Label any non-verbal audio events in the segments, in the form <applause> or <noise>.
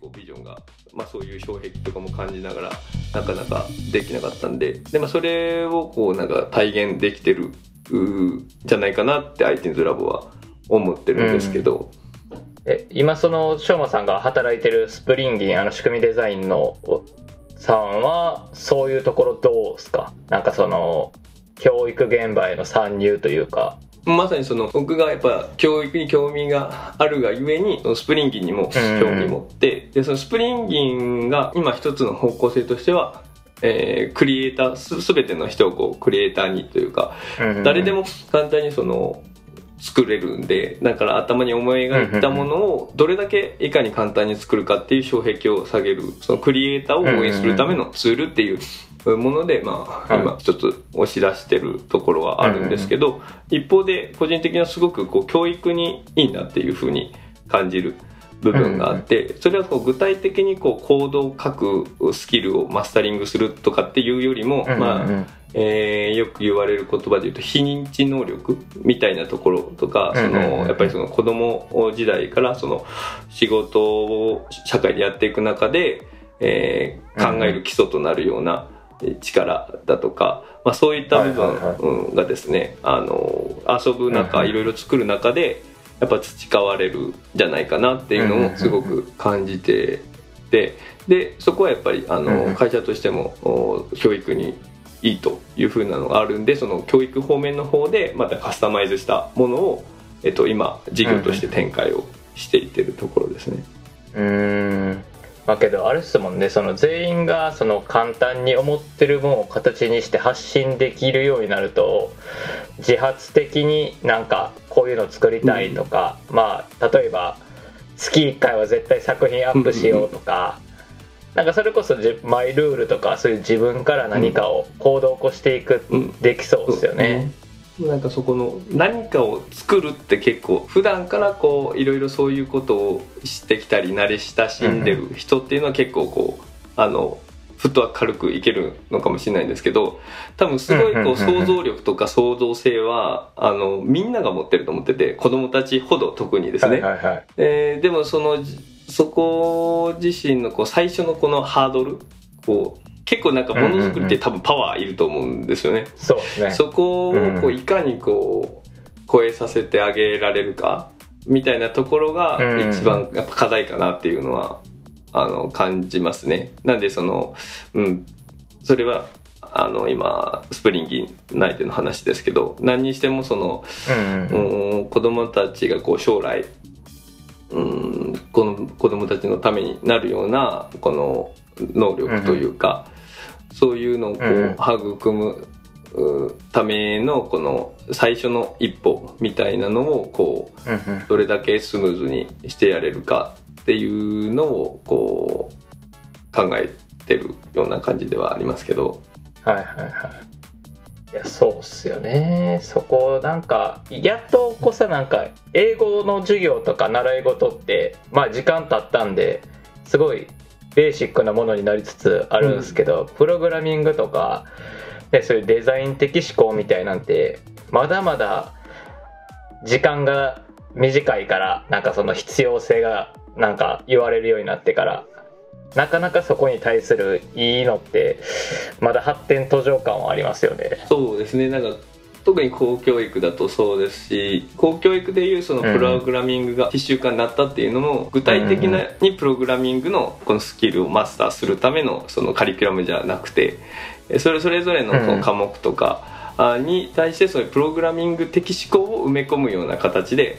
構ビジョンが、まあ、そういう障壁とかも感じながらなかなかできなかったんでで、まあ、それをこうなんか体現できてるじゃないかなって IT's ラボは思ってるんですけど。うん、え今そのしょうまさんが働いてるスプリンギンあの仕組みデザインのさんはそういうところどうですか？なんかその教育現場への参入というか。まさにその僕がやっぱ教育に興味があるがゆえにスプリンギンにも興味持って、でそのスプリンギンが今一つの方向性としてはえー、クリエイターすすべての人をこうクリエイターにというか、誰でも簡単にその作れるんでだから頭に思い描いたものをどれだけいかに簡単に作るかっていう障壁を下げる。そのクリエイターを応援するためのツールっていうもので、まあ、今一つ押し出してるところはあるんですけど、一方で個人的にはすごくこう教育にいいんだっていうふうに感じる部分があって、それはこう具体的にこうコードを書くスキルをマスタリングするとかっていうよりも、まあえー、よく言われる言葉で言うと非認知能力みたいなところとか、そのやっぱりその子供時代からその仕事を社会でやっていく中で、えー、考える基礎となるような力だとか、まあ、そういった部分がですね、あの遊ぶ中いろいろ作る中でやっぱ培われるじゃないかなっていうのをすごく感じててでそこはやっぱりあの会社としても教育にいいというふうなのがあるんでその教育方面の方でまたカスタマイズしたものを、えっと、今事業として展開をしていってるところですね。うんまあけどあれですもんね。その全員がその簡単に思ってるものを形にして発信できるようになると自発的になんかこういうの作りたいとか、うん、まあ例えば月1回は絶対作品アップしようとか、うん、なんかそれこそマイルールとかそういう自分から何かを行動を起こしていく、うん、できそうですよね。なんかそこの何かを作るって結構普段からこういろいろそういうことをしてきたり慣れ親しんでる人っていうのは結構こうあのフットは軽くいけるのかもしれないんですけど多分すごいこう想像力とか創造性はあのみんなが持ってると思ってて子供たちほど特にですね、はいはいはい、えー、でもそのそこ自身のこう最初のこのハードルこう結構なんかものづくりって多分パワーいると思うんですよね。そうですね。そこをこういかにこう超えさせてあげられるかみたいなところが一番やっぱ課題かなっていうのはあの感じますね。なんでそのうんそれはあの今スプリンギー内での話ですけど何にしてもその、うん、子供たちがこう将来うんこの子供たちのためになるようなこの能力というか、そういうのをこう育むためのこの最初の一歩みたいなのをこうどれだけスムーズにしてやれるかっていうのをこう考えてるような感じではありますけど。はいはいはい。いやそうっすよねそこなんかやっとこそなんか英語の授業とか習い事ってまあ時間経ったんですごいベーシックなものになりつつあるんですけど、うん、プログラミングとかでそういうデザイン的思考みたいなんてまだまだ時間が短いからなんかその必要性がなんか言われるようになってからなかなかそこに対するいいのってまだ発展途上感はありますよね。そうですね。なんか特に公教育だとそうですし公教育でいうそのプログラミングが必修化になったっていうのも具体的なにプログラミングのこのスキルをマスターするためのそのカリキュラムじゃなくてそれそれぞれのその科目とかに対してそういうプログラミング的思考を埋め込むような形で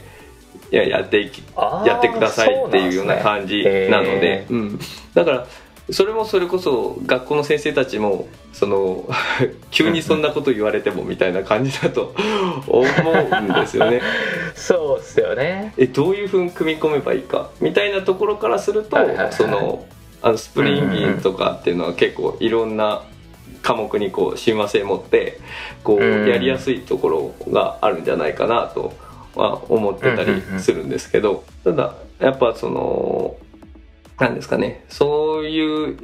いややっていきやってくださいっていうような感じなので、うん、だからそれもそれこそ学校の先生たちもその <laughs> 急にそんなこと言われてもみたいな感じだと <laughs> 思うんですよね。<laughs> そうっすよね。えどういうふうに組み込めばいいか？みたいなところからすると、はいはいはい、そのあのスプリンギーとかっていうのは結構いろんな科目にこう親和性持ってこうやりやすいところがあるんじゃないかなとは思ってたりするんですけどただやっぱそのなんですかね、そういう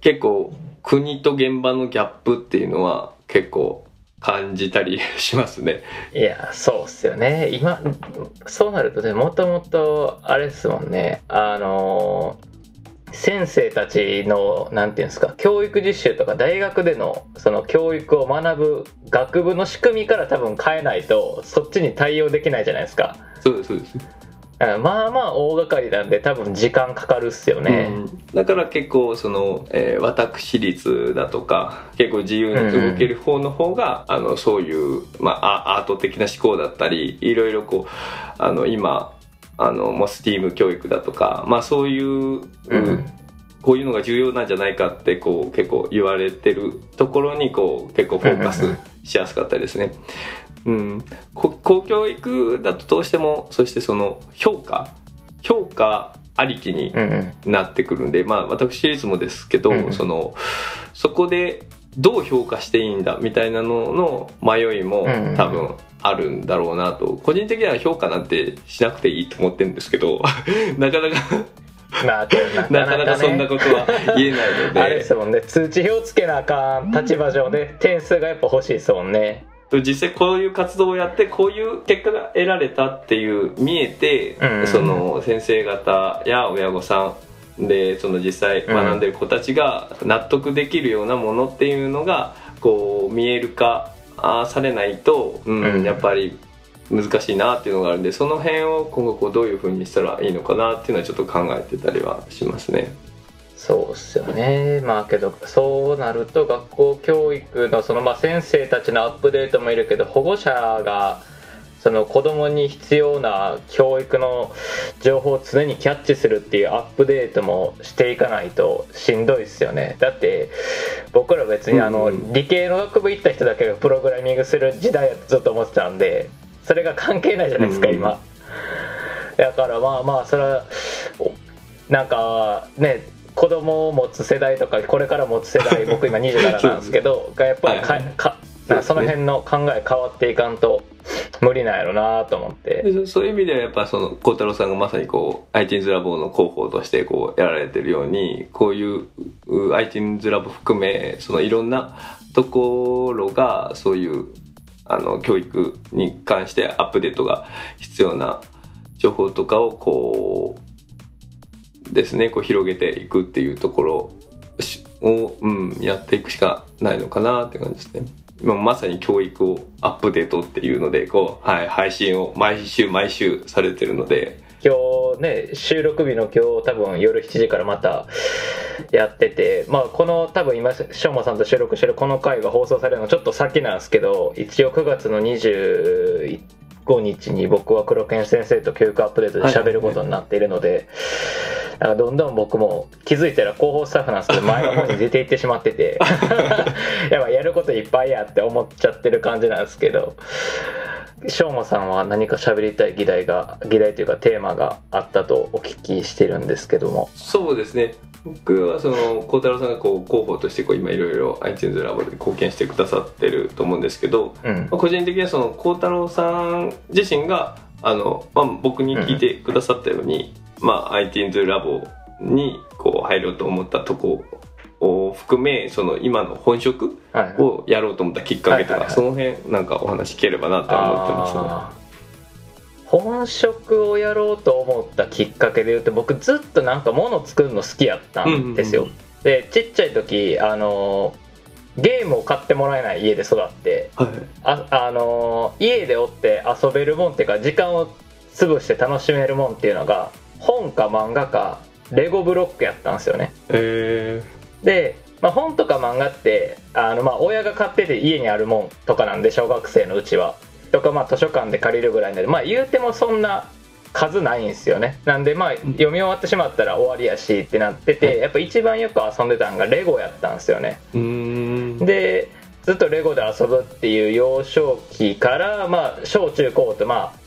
結構国と現場のギャップっていうのは結構感じたりしますね。いや、そうっすよね。今、そうなるとね、もともとあれですもんね、あの、先生たちのなんていうんですか教育実習とか大学でのその教育を学ぶ学部の仕組みから多分変えないとそっちに対応できないじゃないですかそうですそうですまあまあ大掛かりなんで多分時間かかるっすよね、うん、だから結構その、えー、私立だとか結構自由に動ける方の方が、うんあのそういう、まあ、アート的な思考だったりいろいろこうあの今あのもうスティーム教育だとか、まあ、そういう、うん、こういうのが重要なんじゃないかってこう結構言われてるところにこう結構フォーカスしやすかったですね。うん、公教育だとどうしてもそしてその評価評価ありきになってくるんで、まあ私立もですけど、そのそこでどう評価していいんだみたいなのの迷いも多分あるんだろうなと。個人的には評価なんてしなくていいと思ってるんですけど <laughs> なかなかなかなかそんなことは言えないので。あれですもんね。通知表つけなあかん立場上で点数がやっぱ欲しいですもんね実際こういう活動をやってこういう結果が得られたっていう見えて、うん。その先生方や親御さんでその実際学んでる子たちが納得できるようなものっていうのがこう見える化されないと、うん、うん、やっぱり難しいなっていうのがあるんでその辺を今後こうどういうふうにしたらいいのかなっていうのはちょっと考えてたりはしますね。そうっすよね。まあけどそうなると学校教育のそのまあ先生たちのアップデートもいるけど保護者がその子供に必要な教育の情報を常にキャッチするっていうアップデートもしていかないとしんどいっすよね。だって僕ら別にあの理系の学部行った人だけがプログラミングする時代やとずっと思ってたんでそれが関係ないじゃないですか今。だからまあまあそれはなんかね子供を持つ世代とかこれから持つ世代 <laughs> 僕今27なんですけどがやっぱりか、かその辺の考え変わっていかんと無理なんやろなと思って。そういう意味ではやっぱその孝太郎さんがまさにこう iTunes ラボの広報としてこうやられてるようにこういう iTunes ラボ含めそのいろんなところがそういうあの教育に関してアップデートが必要な情報とかをこうですねこう広げていくっていうところを、うん、やっていくしかないのかなって感じですね。今まさに教育をアップデートっていうのでこう、はい、配信を毎週毎週されてるので今日ね収録日の今日多分夜7時からまたやっててまあこの多分今しょうまさんと収録してるこの回が放送されるのちょっと先なんですけど一応9月の21 5日に僕は黒犬先生と教育アップデートで喋ることになっているので、なんかどんどん僕も気づいたら広報スタッフなんですけど前の方に出ていってしまってて。<laughs> やっぱやることいっぱいやって思っちゃってる感じなんですけど。しょうまさんは何か喋りたい議題が議題というかテーマがあったとお聞きしてるんですけども。そうですね。僕はその孝太郎さんがこう広報としてこう今いろいろ iTunes ラボで貢献してくださってると思うんですけど、うん、まあ、個人的にはその孝太郎さん自身があの、まあ、僕に聞いてくださったように、うん、まあ、iTunes ラボにこう入ろうと思ったとこを含めその今の本職をやろうと思ったきっかけとか、その辺なんかお話聞ければなと思ってますね。本職をやろうと思ったきっかけで言うと僕ずっとなんか物作るの好きやったんですよ、でちっちゃい時あのゲームを買ってもらえない家で育って、はい、ああの家でおって遊べるもんっていうか時間を潰して楽しめるもんっていうのが本か漫画かレゴブロックやったんですよね。へえで、まあ、本とか漫画ってあのまあ親が買ってて家にあるもんとかなんで小学生のうちは。とかまあ図書館で借りるぐらいなんでまあ言うてもそんな数ないんですよね。なんでまあ読み終わってしまったら終わりやしってなっててやっぱ一番よく遊んでたんがレゴやったんですよね。でずっとレゴで遊ぶっていう幼少期からまあ小中高とまあ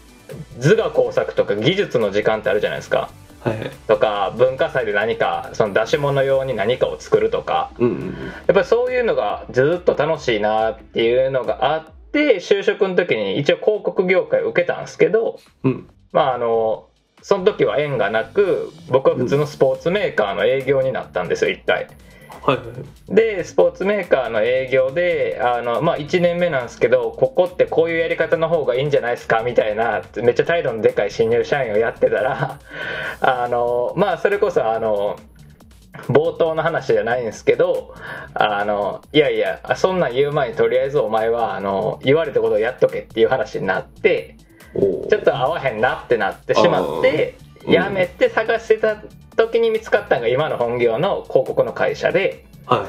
図画工作とか技術の時間ってあるじゃないですか。はい、とか文化祭で何かその出し物用に何かを作るとか、うんうん、やっぱりそういうのがずっと楽しいなっていうのがあっで就職の時に一応広告業界を受けたんですけど、うん、まああのその時は縁がなく僕は普通のスポーツメーカーの営業になったんですよ一回。はい、でスポーツメーカーの営業であの、まあ、1年目なんですけどここってこういうやり方の方がいいんじゃないですか？みたいなめっちゃ態度のでかい新入社員をやってたら <laughs> あの、まあ、それこそあの冒頭の話じゃないんですけどあのいやいやそんなん言う前にとりあえずお前はあの言われたことをやっとけっていう話になってちょっと合わへんなってなってしまってやめて探してた時に見つかったのが今の本業の広告の会社で。はい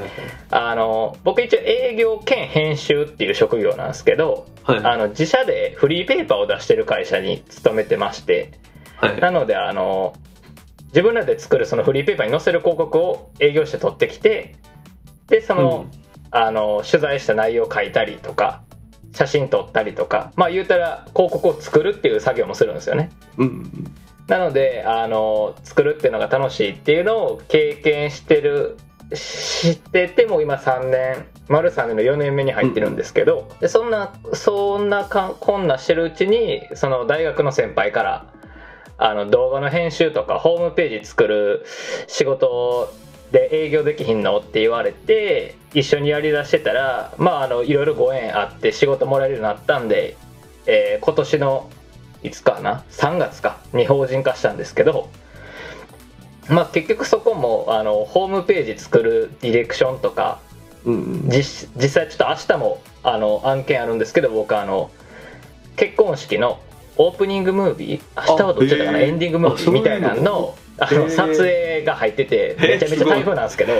あの僕一応営業兼編集っていう職業なんですけど、はい。あの自社でフリーペーパーを出してる会社に勤めてましてはい。なのであの自分らで作るそのフリーペーパーに載せる広告を営業して取ってきてでその,、あの取材した内容を書いたりとか写真撮ったりとかまあ言うたら広告を作るっていう作業もするんですよね。うんなのであの作るっていうのが楽しいっていうのを経験してる知ってても今3年丸3年の4年目に入ってるんですけど、でそんなそんなかこんなしてるうちにその大学の先輩からあの動画の編集とかホームページ作る仕事で営業できひんのって言われて一緒にやりだしてたらまああのいろいろご縁あって仕事もらえるようになったんで、えー今年のいつかな？3月か。に法人化したんですけど。まあ結局そこもあのホームページ作るディレクションとかうん実実際ちょっと明日もあの案件あるんですけど僕あの結婚式のオープニングムービー明日はどっちだったかな？エンディングムービーみたいなののあの撮影が入っててめちゃめちゃ台風なんですけど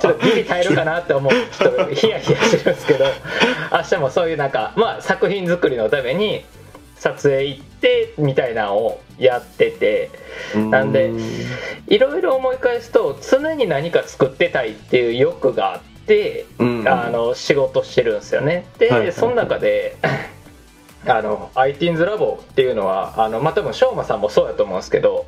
ちょっとギリ耐えるかなって思うちょっとヒヤヒヤしてるんですけど明日もそういうなんか、まあ、作品作りのために撮影行ってみたいなのをやっててなんでいろいろ思い返すと常に何か作ってたいっていう欲があって、うん。あの仕事してるんですよね。で、はい。はいその中で <laughs> あの ITINS ラボっていうのはあのまあ多分翔馬さんもそうだと思うんですけど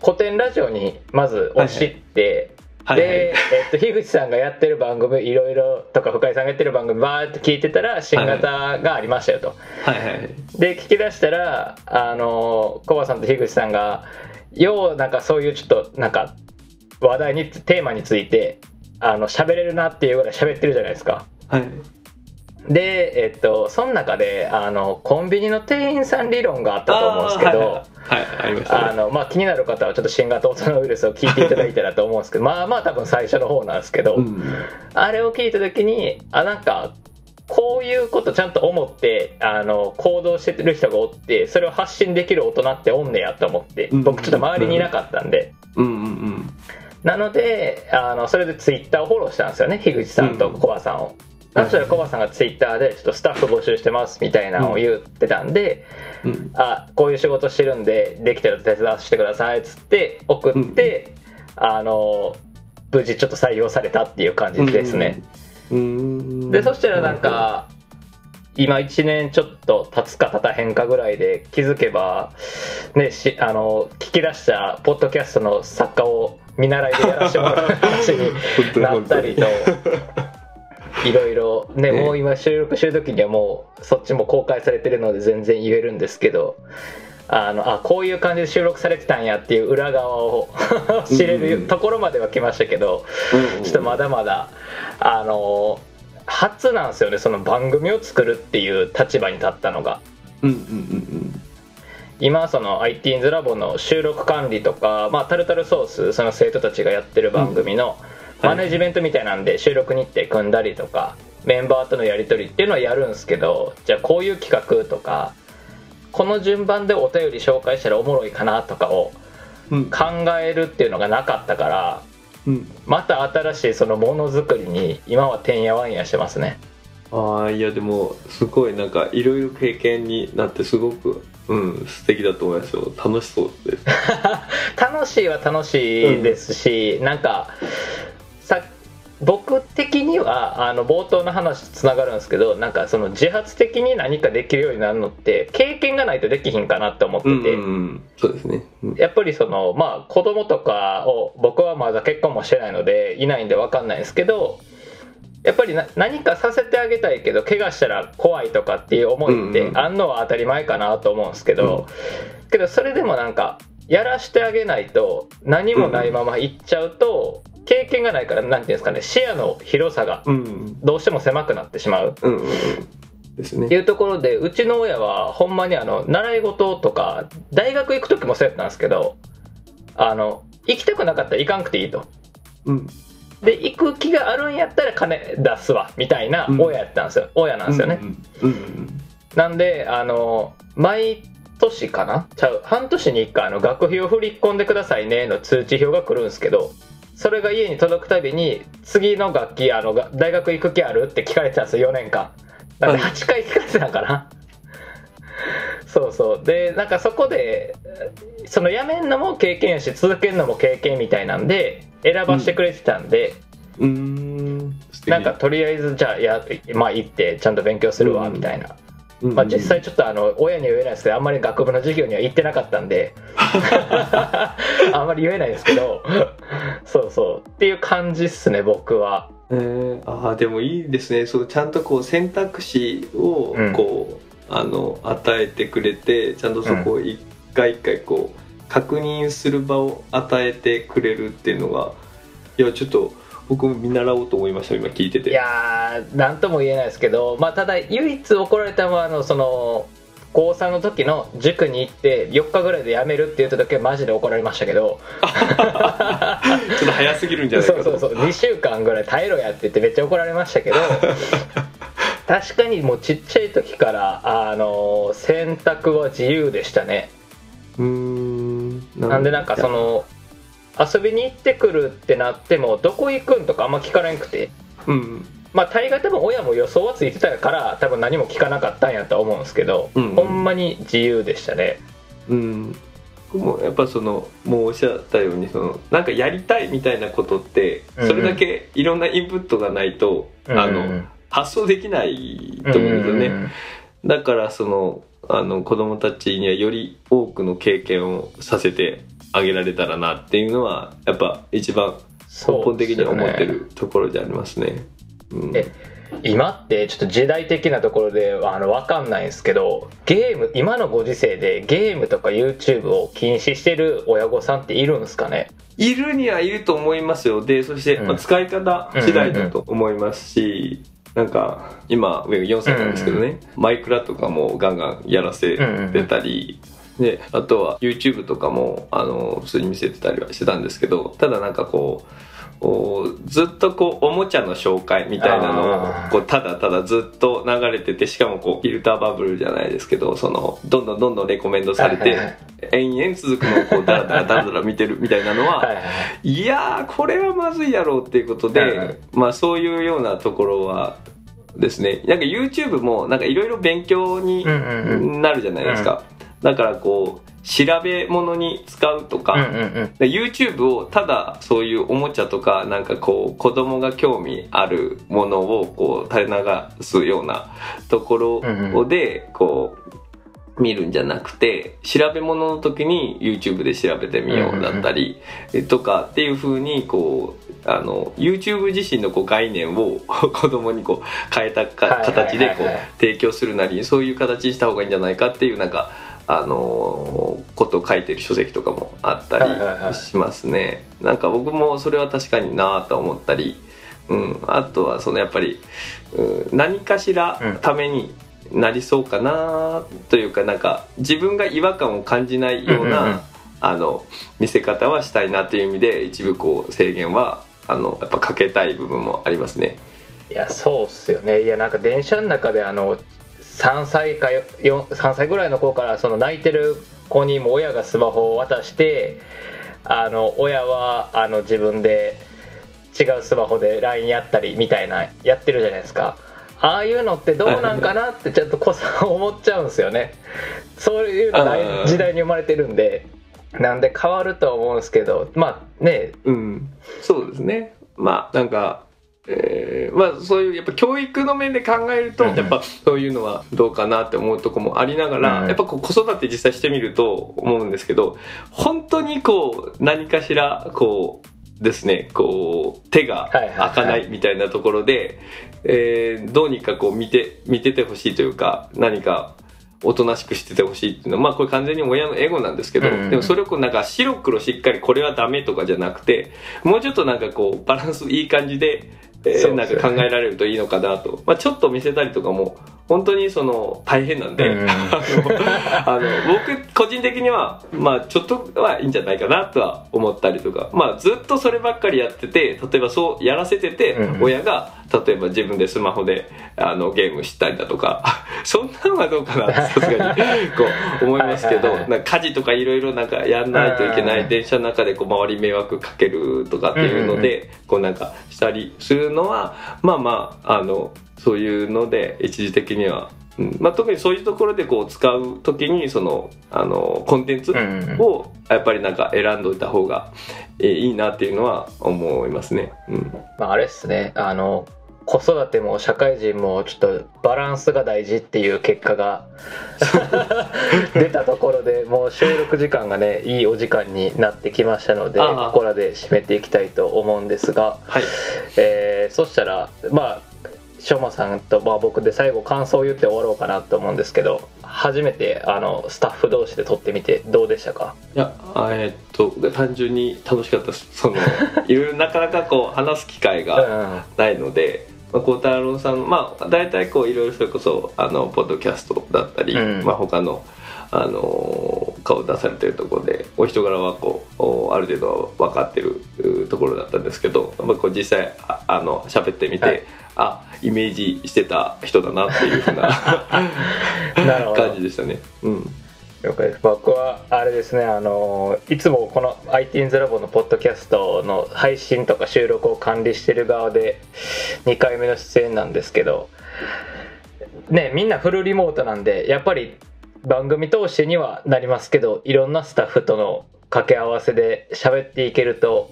古典ラジオにまず押しって、はいはいで、えっと、樋口さんがやってる番組いろいろとか深井さんがやってる番組バーって聞いてたら新型がありましたよと、はいはいはい。で聞き出したらあのコバさんと樋口さんがようなんかそういうちょっとなんか話題にテーマについてあの喋れるなっていうぐらい喋ってるじゃないですか。はいでえっとその中であのコンビニの店員さん理論があったと思うんですけどはいありましたね。あのまあ、気になる方はちょっと新型オトナウイルスを聞いていただいたらと思うんですけど <laughs> まあまあ多分最初の方なんですけど、うん。あれを聞いた時にあなんかこういうことちゃんと思ってあの行動してる人がおってそれを発信できる大人っておんねやと思ってうん僕ちょっと周りにいなかったんで。うんうんうん。なのであのそれでツイッターをフォローしたんですよね樋口さんとコバさんを。そしたらコバさんがツイッターでちょっとスタッフ募集してますみたいなのを言ってたんで、うんあこういう仕事してるんでできたら手伝わせてくださいっつって送って、あの無事ちょっと採用されたっていう感じですね。うんでそしたらなんか今1年ちょっと経つか経たへんかぐらいで気づけばねしあの聞き出したポッドキャストの作家を見習いでやらせてもらう話になったりと。いろいろねね。もう今収録してる時にはもうそっちも公開されてるので全然言えるんですけど。あのあこういう感じで収録されてたんやっていう裏側を <laughs> 知れるところまでは来ましたけど、ちょっとまだまだ。あの初なんですよねその番組を作るっていう立場に立ったのが。うんうんうん今その ITINS ラボの収録管理とか、まあ、タルタルソースその生徒たちがやってる番組のうんマネジメントみたいなんで収録日程組んだりとかメンバーとのやり取りっていうのはやるんですけどじゃあこういう企画とかこの順番でお便り紹介したらおもろいかなとかをうん。考えるっていうのがなかったからうん。また新しいそのものづくりに今はてんやわんやしてますね。ああいやでもすごいなんかいろいろ経験になってすごくうん素敵だと思いますよ。楽しそうです。<laughs> 楽しいは楽しいですし、なんかさ僕的にはあの冒頭の話とつながるんですけどなんかその自発的に何かできるようになるのって経験がないとできひんかなって思ってて、うんうんうん。そうですね。うん。やっぱりそのまあ子供とかを僕はまだ結婚もしてないのでいないんで分かんないですけどやっぱりな何かさせてあげたいけど怪我したら怖いとかっていう思いってうんうんあんのは当たり前かなと思うんですけど、けどそれでもなんかやらしてあげないと何もないまま行っちゃうと、経験がないからなんていうんですかね視野の広さがうん。どうしても狭くなってしまう。うん。うん。うんですね。っていうところでうちの親はほんまにあの習い事とか大学行く時もそうやったんですけどあの行きたくなかったら行かんくていいと。うん。で行く気があるんやったら金出すわみたいな親やったんですよ、親なんですよね、うん。うん。なんであの毎年かな？ちゃう。半年に1回あの学費を振り込んでくださいねの通知表が来るんですけどそれが家に届くたびに次の楽器あのが大学行く気あるって聞かれてたんですよ4年間。なんではい。8回聞かれてたんかなそうそう。でなんかそこでその辞めんのも経験やし続けるのも経験みたいなんで選ばしてくれてたんで、うん。なんかとりあえずじゃあやまあ行ってちゃんと勉強するわうん。みたいな、うんまあ、実際ちょっとあの親には言えないですけどあんまり学部の授業には行ってなかったんで。<laughs> あんまり言えないですけど。そうそう。っていう感じっすね僕は。えー、ああでもいいですね。そうちゃんとこう選択肢をうん。こう、あの与えてくれてちゃんとそこを一回一回こう確認する場を与えてくれるっていうのがいやちょっと僕も見習おうと思いました今聞いてて。いやーなんとも言えないですけど、まあ、ただ唯一怒られたのはあのその高3の時の塾に行って4日ぐらいで辞めるって言った時はマジで怒られましたけど。<laughs> ちょっと早すぎるんじゃないかと。そうそうそう。2週間ぐらい耐えろやって言ってめっちゃ怒られましたけど <laughs> 確かにもうちっちゃい時からあの選択は自由でしたね。うーん。なんでなんかその遊びに行ってくるってなってもどこ行くんとかあんま聞かなくて。うん。まあ大概多分親も予想はついてたから多分何も聞かなかったんやと思うんですけど、うん。ほんまに自由でしたね。うん。僕もやっぱそのもうおっしゃったようにそのなんかやりたいみたいなことってうん。うんそれだけいろんなインプットがないと、あのうん発想できないと思うんですよね、うん。だからそのあの子供たちにはより多くの経験をさせてあげられたらなっていうのはやっぱ一番根本的に思ってるところでありますね。うん。え今ってちょっと時代的なところであの分かんないんですけどゲーム今のご時世でゲームとか YouTube を禁止してる親御さんっているんですかね？いるにはいると思いますよ。でそして、うん。まあ使い方次第だと思いますし、なんか今上4歳なんですけどね、マイクラとかもガンガンやらせてたり、であとは YouTube とかもあの普通に見せてたりはしてたんですけどただなんかこうずっとこうおもちゃの紹介みたいなのをこうただただずっと流れててしかもこうフィルターバブルじゃないですけどそのどんどんどんどんレコメンドされて延々続くのをこうダラダラダラダラ見てるみたいなのは、はいやーこれはまずいやろうっていうことで、うんまあそういうようなところはですねなんか YouTube もなんかいろいろ勉強になるじゃないですか、だからこう調べ物に使うとか,、うんうんうん。で YouTube をただそういうおもちゃとかなんかこう子供が興味あるものをこう垂れ流すようなところでこう見るんじゃなくて調べ物の時に YouTube で調べてみようだったりえとかっていう風にこうあの YouTube 自身のこう概念を <laughs> 子供にこう変えたか形でこう提供するなりそういう形にした方がいいんじゃないかっていうなんかあのーことを書いてる書籍とかもあったはいはいはい。りしますね。なんか僕もそれは確かになぁと思ったり、うん、あとはそのやっぱり、うん、何かしらためになりそうかなというかなんか自分が違和感を感じないような、うんうんうん。あの見せ方はしたいなという意味で一部こう制限はあのやっぱかけたい部分もありますね。いやそうっすよね。いやなんか電車の中であの3歳か3歳ぐらいの子からその泣いてる子にも親がスマホを渡してあの親はあの自分で違うスマホで LINE やったりみたいなやってるじゃないですか。ああいうのってどうなんかなってちょっと子さん思っちゃうんですよね。そういう時代に生まれてるんでなんで変わるとは思うんですけどまあね。うん、そうですね。まあなんか、えーまあそういうやっぱ教育の面で考えると、やっぱそういうのはどうかなって思うとこもありながら、うん。やっぱこう子育て実際してみると思うんですけど本当にこう何かしらこうですねこう手が開かないみたいなところで、えーどうにかこう見て見ててほしいというか何かおとなしくしててほしいっていうのはまあこれ完全に親のエゴなんですけど、でもそれをこうなんか白黒しっかりこれはダメとかじゃなくてもうちょっとなんかこうバランスいい感じでえーなんか考えられるといいのかなと、まあ、ちょっと見せたりとかも本当にその大変なんで、うんあの僕個人的には、まあ、ちょっとはいいんじゃないかなとは思ったりとか、まあ、ずっとそればっかりやってて例えばそうやらせてて、うん親が例えば自分でスマホであのゲームしたりだとか <laughs> そんなのはどうかなって <laughs> さすがにこう思いますけどなんか家事とかいろいろなんかやんないといけない電車の中でこう周り迷惑かけるとかっていうので、こうなんかしたりするのはまあまああのそういうので一時的には、うん。まあ、特にそういうところでこう使う時にそのあのコンテンツうんをやっぱりなんか選んどいた方がえーいいなっていうのは思いますね。うん。まあ、あれっすね。あの子育ても社会人もちょっとバランスが大事っていう結果が <laughs> 出たところでもう収録時間がねいいお時間になってきましたのでここらで締めていきたいと思うんですが、はい。えーそしたらまあしょうまさんと、まあ、僕で最後感想を言って終わろうかなと思うんですけど初めてあのスタッフ同士で撮ってみてどうでしたか？いやあえーっと単純に楽しかったです。その <laughs> いろいろなかなかこう話す機会がうんないので、まあ、孝太郎さんまあ大体こういろいろそれこそあのポッドキャストだったり、うん。まあ、他のあの顔出されてるところでお人柄はこうおある程度分かってるうところだったんですけど、まあ、こう実際ああの喋ってみて、はいあイメージしてた人だなっていうふうな <laughs> 感じでしたね。うん。了解です。僕はあれですねあのいつもこの ITINS ラボのポッドキャストの配信とか収録を管理してる側で2回目の出演なんですけどねみんなフルリモートなんでやっぱり番組通してにはなりますけどいろんなスタッフとの掛け合わせで喋っていけると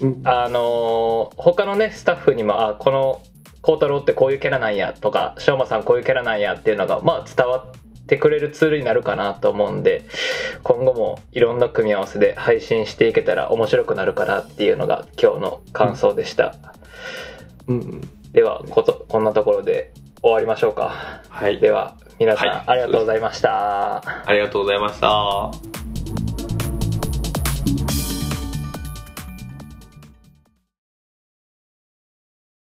うん。あのー他のねスタッフにもあこの孝太郎ってこういうキャラなんやとかしょうまさんこういうキャラなんやっていうのがまあ伝わってくれるツールになるかなと思うんで今後もいろんな組み合わせで配信していけたら面白くなるかなっていうのが今日の感想でした、うん。うんではことこんなところで終わりましょうか。はい。では皆さん、はい。ありがとうございました。ありがとうございました。